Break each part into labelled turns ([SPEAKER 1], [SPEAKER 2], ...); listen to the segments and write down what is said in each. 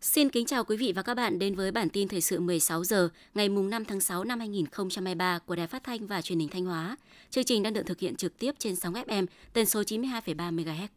[SPEAKER 1] Xin kính chào quý vị và các bạn đến với bản tin thời sự 16 giờ ngày mùng 5 tháng 6 năm 2023 của Đài Phát thanh và Truyền hình Thanh Hóa. Chương trình đang được thực hiện trực tiếp trên sóng FM tần số 92,3 MHz.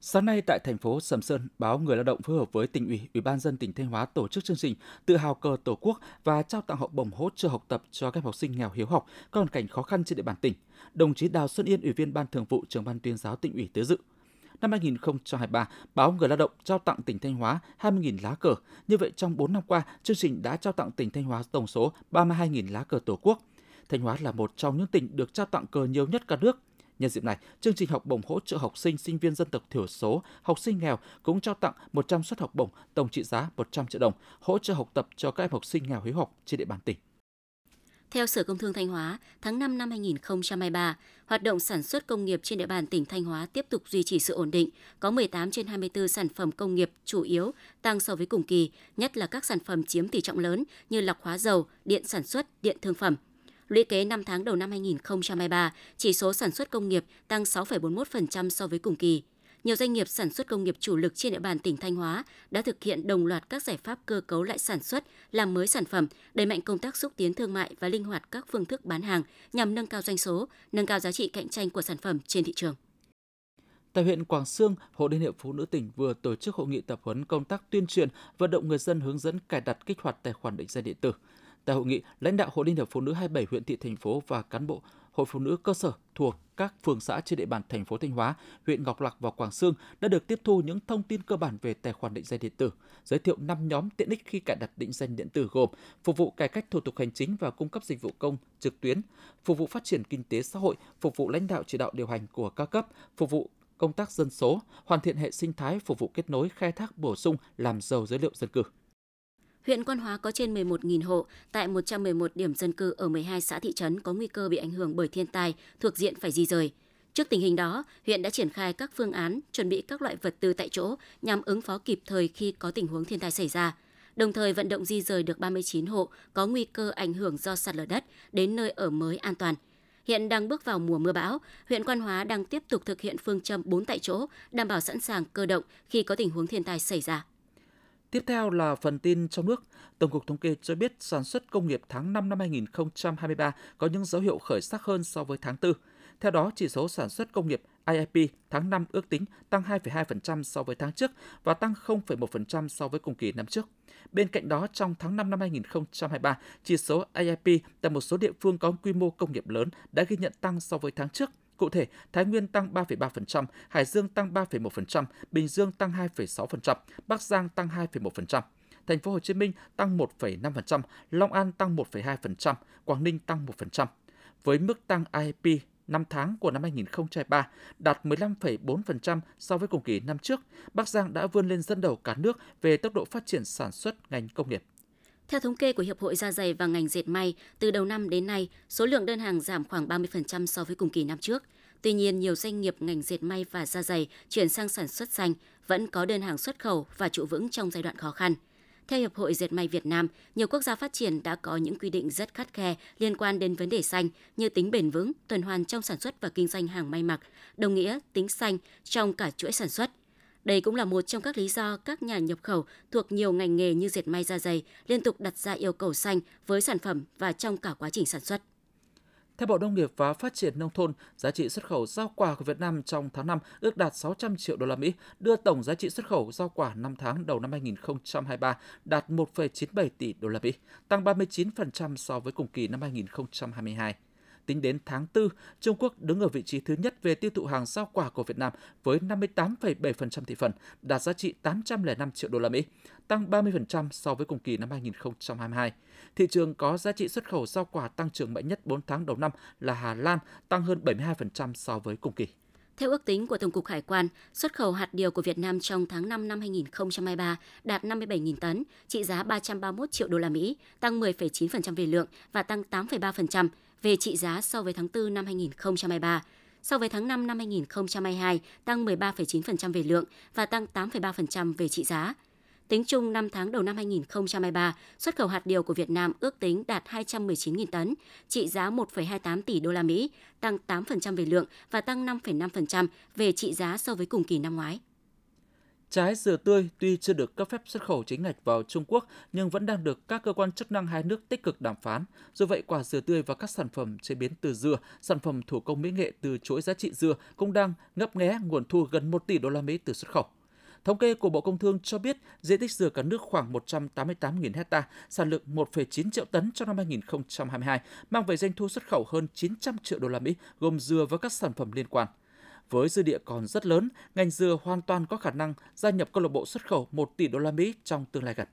[SPEAKER 2] Sáng nay tại thành phố Sầm Sơn, báo Người lao động phối hợp với tỉnh ủy, ủy ban dân tỉnh Thanh Hóa tổ chức chương trình Tự hào cờ Tổ quốc và trao tặng học bổng hỗ trợ học tập cho các học sinh nghèo hiếu học có hoàn cảnh khó khăn trên địa bàn tỉnh. Đồng chí Đào Xuân Yên, ủy viên ban thường vụ trưởng ban tuyên giáo tỉnh ủy tới dự. Năm 2023, báo Người lao động trao tặng tỉnh Thanh Hóa 20.000 lá cờ. Như vậy trong 4 năm qua, chương trình đã trao tặng tỉnh Thanh Hóa tổng số 32.000 lá cờ Tổ quốc. Thanh Hóa là một trong những tỉnh được trao tặng cờ nhiều nhất cả nước. Nhân dịp này, chương trình học bổng hỗ trợ học sinh, sinh viên dân tộc thiểu số, học sinh nghèo cũng trao tặng 100 suất học bổng tổng trị giá 100 triệu đồng, hỗ trợ học tập cho các em học sinh nghèo hiếu học trên địa bàn tỉnh.
[SPEAKER 1] Theo Sở Công Thương Thanh Hóa, tháng 5 năm 2023, hoạt động sản xuất công nghiệp trên địa bàn tỉnh Thanh Hóa tiếp tục duy trì sự ổn định, có 18 trên 24 sản phẩm công nghiệp chủ yếu tăng so với cùng kỳ, nhất là các sản phẩm chiếm tỷ trọng lớn như lọc hóa dầu, điện sản xuất, điện thương phẩm. Lũy kế 5 tháng đầu năm 2023, chỉ số sản xuất công nghiệp tăng 6,41% so với cùng kỳ nhiều doanh nghiệp sản xuất công nghiệp chủ lực trên địa bàn tỉnh Thanh Hóa đã thực hiện đồng loạt các giải pháp cơ cấu lại sản xuất, làm mới sản phẩm, đẩy mạnh công tác xúc tiến thương mại và linh hoạt các phương thức bán hàng nhằm nâng cao doanh số, nâng cao giá trị cạnh tranh của sản phẩm trên thị trường.
[SPEAKER 2] Tại huyện Quảng Sương, Hội Liên hiệp Phụ nữ tỉnh vừa tổ chức hội nghị tập huấn công tác tuyên truyền, vận động người dân hướng dẫn cài đặt kích hoạt tài khoản định danh điện tử. Tại hội nghị, lãnh đạo Hội Liên hiệp Phụ nữ 27 huyện thị thành phố và cán bộ Hội Phụ nữ cơ sở thuộc các phường xã trên địa bàn thành phố Thanh Hóa, huyện Ngọc Lặc và Quảng Sương đã được tiếp thu những thông tin cơ bản về tài khoản định danh điện tử, giới thiệu 5 nhóm tiện ích khi cài đặt định danh điện tử gồm phục vụ cải cách thủ tục hành chính và cung cấp dịch vụ công trực tuyến, phục vụ phát triển kinh tế xã hội, phục vụ lãnh đạo chỉ đạo điều hành của các cấp, phục vụ công tác dân số, hoàn thiện hệ sinh thái phục vụ kết nối khai thác bổ sung làm giàu dữ liệu dân cư.
[SPEAKER 1] Huyện Quan Hóa có trên 11.000 hộ tại 111 điểm dân cư ở 12 xã thị trấn có nguy cơ bị ảnh hưởng bởi thiên tai thuộc diện phải di rời. Trước tình hình đó, huyện đã triển khai các phương án chuẩn bị các loại vật tư tại chỗ nhằm ứng phó kịp thời khi có tình huống thiên tai xảy ra. Đồng thời vận động di rời được 39 hộ có nguy cơ ảnh hưởng do sạt lở đất đến nơi ở mới an toàn. Hiện đang bước vào mùa mưa bão, huyện Quan Hóa đang tiếp tục thực hiện phương châm 4 tại chỗ, đảm bảo sẵn sàng cơ động khi có tình huống thiên tai xảy ra.
[SPEAKER 2] Tiếp theo là phần tin trong nước. Tổng cục Thống kê cho biết sản xuất công nghiệp tháng 5 năm 2023 có những dấu hiệu khởi sắc hơn so với tháng 4. Theo đó, chỉ số sản xuất công nghiệp IIP tháng 5 ước tính tăng 2,2% so với tháng trước và tăng 0,1% so với cùng kỳ năm trước. Bên cạnh đó, trong tháng 5 năm 2023, chỉ số IIP tại một số địa phương có quy mô công nghiệp lớn đã ghi nhận tăng so với tháng trước – Cụ thể, Thái Nguyên tăng 3,3%, Hải Dương tăng 3,1%, Bình Dương tăng 2,6%, Bắc Giang tăng 2,1%. Thành phố Hồ Chí Minh tăng 1,5%, Long An tăng 1,2%, Quảng Ninh tăng 1%. Với mức tăng IIP 5 tháng của năm 2023 đạt 15,4% so với cùng kỳ năm trước, Bắc Giang đã vươn lên dẫn đầu cả nước về tốc độ phát triển sản xuất ngành công nghiệp.
[SPEAKER 1] Theo thống kê của Hiệp hội Da dày và ngành dệt may, từ đầu năm đến nay, số lượng đơn hàng giảm khoảng 30% so với cùng kỳ năm trước. Tuy nhiên, nhiều doanh nghiệp ngành dệt may và da dày chuyển sang sản xuất xanh vẫn có đơn hàng xuất khẩu và trụ vững trong giai đoạn khó khăn. Theo Hiệp hội Dệt may Việt Nam, nhiều quốc gia phát triển đã có những quy định rất khắt khe liên quan đến vấn đề xanh như tính bền vững, tuần hoàn trong sản xuất và kinh doanh hàng may mặc, đồng nghĩa tính xanh trong cả chuỗi sản xuất – đây cũng là một trong các lý do các nhà nhập khẩu thuộc nhiều ngành nghề như dệt may da dày liên tục đặt ra yêu cầu xanh với sản phẩm và trong cả quá trình sản xuất.
[SPEAKER 2] Theo Bộ Nông nghiệp và Phát triển nông thôn, giá trị xuất khẩu rau quả của Việt Nam trong tháng 5 ước đạt 600 triệu đô la Mỹ, đưa tổng giá trị xuất khẩu rau quả 5 tháng đầu năm 2023 đạt 1,97 tỷ đô la Mỹ, tăng 39% so với cùng kỳ năm 2022. Tính đến tháng 4, Trung Quốc đứng ở vị trí thứ nhất về tiêu thụ hàng rau quả của Việt Nam với 58,7% thị phần, đạt giá trị 805 triệu đô la Mỹ, tăng 30% so với cùng kỳ năm 2022. Thị trường có giá trị xuất khẩu rau quả tăng trưởng mạnh nhất 4 tháng đầu năm là Hà Lan, tăng hơn 72% so với cùng kỳ.
[SPEAKER 1] Theo ước tính của Tổng cục Hải quan, xuất khẩu hạt điều của Việt Nam trong tháng 5 năm 2023 đạt 57.000 tấn, trị giá 331 triệu đô la Mỹ, tăng 10,9% về lượng và tăng 8,3% về trị giá so với tháng 4 năm 2023. So với tháng 5 năm 2022, tăng 13,9% về lượng và tăng 8,3% về trị giá. Tính chung 5 tháng đầu năm 2023, xuất khẩu hạt điều của Việt Nam ước tính đạt 219.000 tấn, trị giá 1,28 tỷ đô la Mỹ, tăng 8% về lượng và tăng 5,5% về trị giá so với cùng kỳ năm ngoái.
[SPEAKER 2] Trái dừa tươi tuy chưa được cấp phép xuất khẩu chính ngạch vào Trung Quốc nhưng vẫn đang được các cơ quan chức năng hai nước tích cực đàm phán. Do vậy, quả dừa tươi và các sản phẩm chế biến từ dừa, sản phẩm thủ công mỹ nghệ từ chuỗi giá trị dừa cũng đang ngấp nghé nguồn thu gần 1 tỷ đô la Mỹ từ xuất khẩu. Thống kê của Bộ Công Thương cho biết diện tích dừa cả nước khoảng 188.000 hecta, sản lượng 1,9 triệu tấn trong năm 2022, mang về doanh thu xuất khẩu hơn 900 triệu đô la Mỹ gồm dừa và các sản phẩm liên quan. Với dư địa còn rất lớn, ngành dừa hoàn toàn có khả năng gia nhập câu lạc bộ xuất khẩu 1 tỷ đô la Mỹ trong tương lai gần.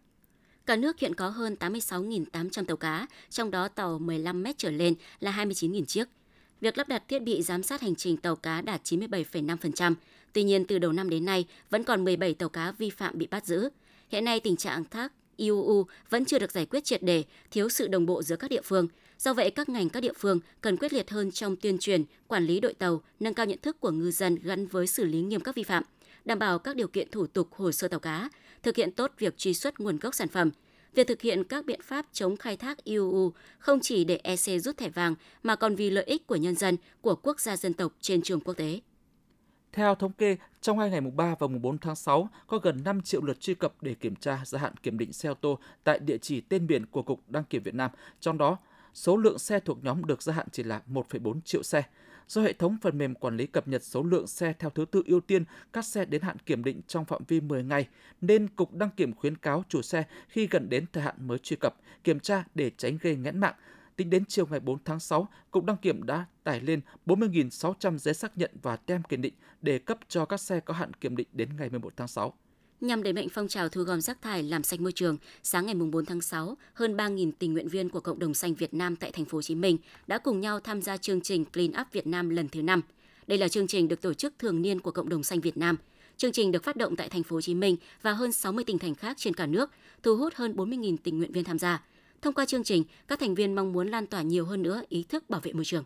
[SPEAKER 1] Cả nước hiện có hơn 86.800 tàu cá, trong đó tàu 15 mét trở lên là 29.000 chiếc. Việc lắp đặt thiết bị giám sát hành trình tàu cá đạt 97,5%. Tuy nhiên, từ đầu năm đến nay, vẫn còn 17 tàu cá vi phạm bị bắt giữ. Hiện nay, tình trạng thác IUU vẫn chưa được giải quyết triệt đề, thiếu sự đồng bộ giữa các địa phương. Do vậy, các ngành các địa phương cần quyết liệt hơn trong tuyên truyền, quản lý đội tàu, nâng cao nhận thức của ngư dân gắn với xử lý nghiêm các vi phạm, đảm bảo các điều kiện thủ tục hồ sơ tàu cá, thực hiện tốt việc truy xuất nguồn gốc sản phẩm. Việc thực hiện các biện pháp chống khai thác IUU không chỉ để EC rút thẻ vàng mà còn vì lợi ích của nhân dân, của quốc gia dân tộc trên trường quốc tế.
[SPEAKER 2] Theo thống kê, trong hai ngày mùng 3 và mùng 4 tháng 6, có gần 5 triệu lượt truy cập để kiểm tra gia hạn kiểm định xe ô tô tại địa chỉ tên biển của Cục Đăng kiểm Việt Nam. Trong đó, số lượng xe thuộc nhóm được gia hạn chỉ là 1,4 triệu xe. Do hệ thống phần mềm quản lý cập nhật số lượng xe theo thứ tự ưu tiên các xe đến hạn kiểm định trong phạm vi 10 ngày, nên Cục Đăng kiểm khuyến cáo chủ xe khi gần đến thời hạn mới truy cập, kiểm tra để tránh gây nghẽn mạng. Tính đến chiều ngày 4 tháng 6, Cục Đăng kiểm đã tải lên 40.600 giấy xác nhận và tem kiểm định để cấp cho các xe có hạn kiểm định đến ngày 11 tháng 6.
[SPEAKER 1] Nhằm đẩy mạnh phong trào thu gom rác thải làm sạch môi trường, sáng ngày 4 tháng 6, hơn 3.000 tình nguyện viên của cộng đồng xanh Việt Nam tại thành phố Hồ Chí Minh đã cùng nhau tham gia chương trình Clean Up Việt Nam lần thứ 5. Đây là chương trình được tổ chức thường niên của cộng đồng xanh Việt Nam. Chương trình được phát động tại thành phố Hồ Chí Minh và hơn 60 tỉnh thành khác trên cả nước, thu hút hơn 40.000 tình nguyện viên tham gia. Thông qua chương trình, các thành viên mong muốn lan tỏa nhiều hơn nữa ý thức bảo vệ môi trường.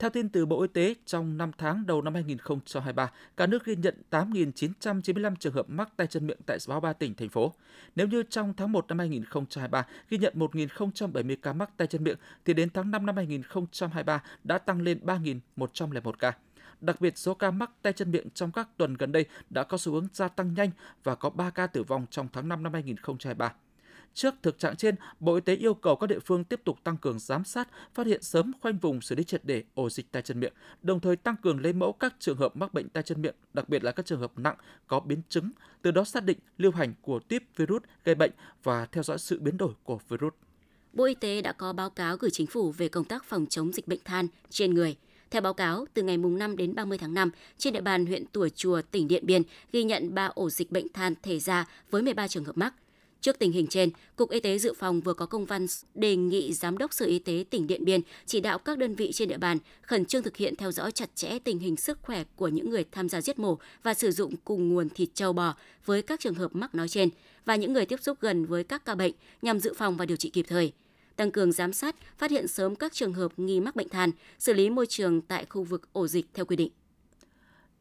[SPEAKER 2] Theo tin từ Bộ Y tế, trong 5 tháng đầu năm 2023, cả nước ghi nhận 8.995 trường hợp mắc tay chân miệng tại 63 tỉnh, thành phố. Nếu như trong tháng 1 năm 2023 ghi nhận 1.070 ca mắc tay chân miệng, thì đến tháng 5 năm 2023 đã tăng lên 3.101 ca. Đặc biệt, số ca mắc tay chân miệng trong các tuần gần đây đã có xu hướng gia tăng nhanh và có 3 ca tử vong trong tháng 5 năm 2023. Trước thực trạng trên, Bộ Y tế yêu cầu các địa phương tiếp tục tăng cường giám sát, phát hiện sớm khoanh vùng xử lý triệt để ổ dịch tay chân miệng, đồng thời tăng cường lấy mẫu các trường hợp mắc bệnh tay chân miệng, đặc biệt là các trường hợp nặng có biến chứng, từ đó xác định lưu hành của tiếp virus gây bệnh và theo dõi sự biến đổi của virus.
[SPEAKER 1] Bộ Y tế đã có báo cáo gửi chính phủ về công tác phòng chống dịch bệnh than trên người. Theo báo cáo, từ ngày mùng 5 đến 30 tháng 5, trên địa bàn huyện Tùa Chùa, tỉnh Điện Biên ghi nhận 3 ổ dịch bệnh than thể ra với 13 trường hợp mắc. Trước tình hình trên, Cục Y tế Dự phòng vừa có công văn đề nghị Giám đốc Sở Y tế tỉnh Điện Biên chỉ đạo các đơn vị trên địa bàn khẩn trương thực hiện theo dõi chặt chẽ tình hình sức khỏe của những người tham gia giết mổ và sử dụng cùng nguồn thịt trâu bò với các trường hợp mắc nói trên và những người tiếp xúc gần với các ca bệnh nhằm dự phòng và điều trị kịp thời tăng cường giám sát, phát hiện sớm các trường hợp nghi mắc bệnh than, xử lý môi trường tại khu vực ổ dịch theo quy định.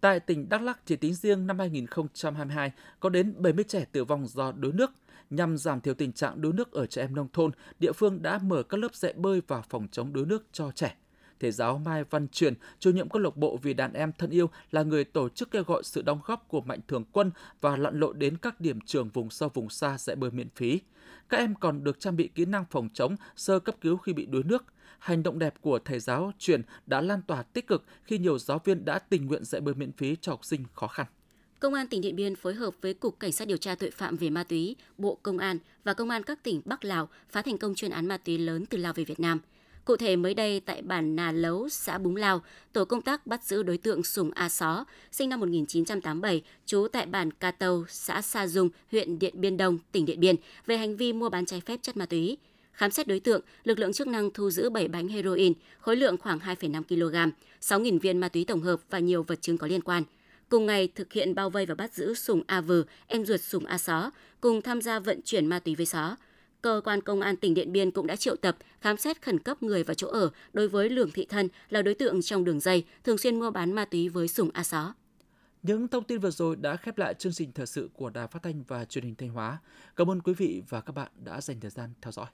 [SPEAKER 2] Tại tỉnh Đắk Lắk, chỉ tính riêng năm 2022, có đến 70 trẻ tử vong do đuối nước – Nhằm giảm thiểu tình trạng đuối nước ở trẻ em nông thôn, địa phương đã mở các lớp dạy bơi và phòng chống đuối nước cho trẻ. Thầy giáo Mai Văn Truyền, chủ nhiệm câu lạc bộ vì đàn em thân yêu là người tổ chức kêu gọi sự đóng góp của mạnh thường quân và lặn lộ đến các điểm trường vùng sâu vùng xa dạy bơi miễn phí. Các em còn được trang bị kỹ năng phòng chống, sơ cấp cứu khi bị đuối nước. Hành động đẹp của thầy giáo Truyền đã lan tỏa tích cực khi nhiều giáo viên đã tình nguyện dạy bơi miễn phí cho học sinh khó khăn.
[SPEAKER 1] Công an tỉnh Điện Biên phối hợp với Cục Cảnh sát điều tra tội phạm về ma túy, Bộ Công an và Công an các tỉnh Bắc Lào phá thành công chuyên án ma túy lớn từ Lào về Việt Nam. Cụ thể mới đây tại bản Nà Lấu, xã Búng Lao, tổ công tác bắt giữ đối tượng Sùng A Só, sinh năm 1987, trú tại bản Ca Tâu, xã Sa Dung, huyện Điện Biên Đông, tỉnh Điện Biên, về hành vi mua bán trái phép chất ma túy. Khám xét đối tượng, lực lượng chức năng thu giữ 7 bánh heroin, khối lượng khoảng 2,5 kg, 6.000 viên ma túy tổng hợp và nhiều vật chứng có liên quan – Cùng ngày thực hiện bao vây và bắt giữ Sùng A Vừ, em ruột Sùng A Só, cùng tham gia vận chuyển ma túy với Só. Cơ quan công an tỉnh Điện Biên cũng đã triệu tập, khám xét khẩn cấp người và chỗ ở đối với Lường Thị Thân là đối tượng trong đường dây thường xuyên mua bán ma túy với Sùng A Só.
[SPEAKER 2] Những thông tin vừa rồi đã khép lại chương trình thời sự của Đài Phát thanh và Truyền hình Thanh Hóa. Cảm ơn quý vị và các bạn đã dành thời gian theo dõi.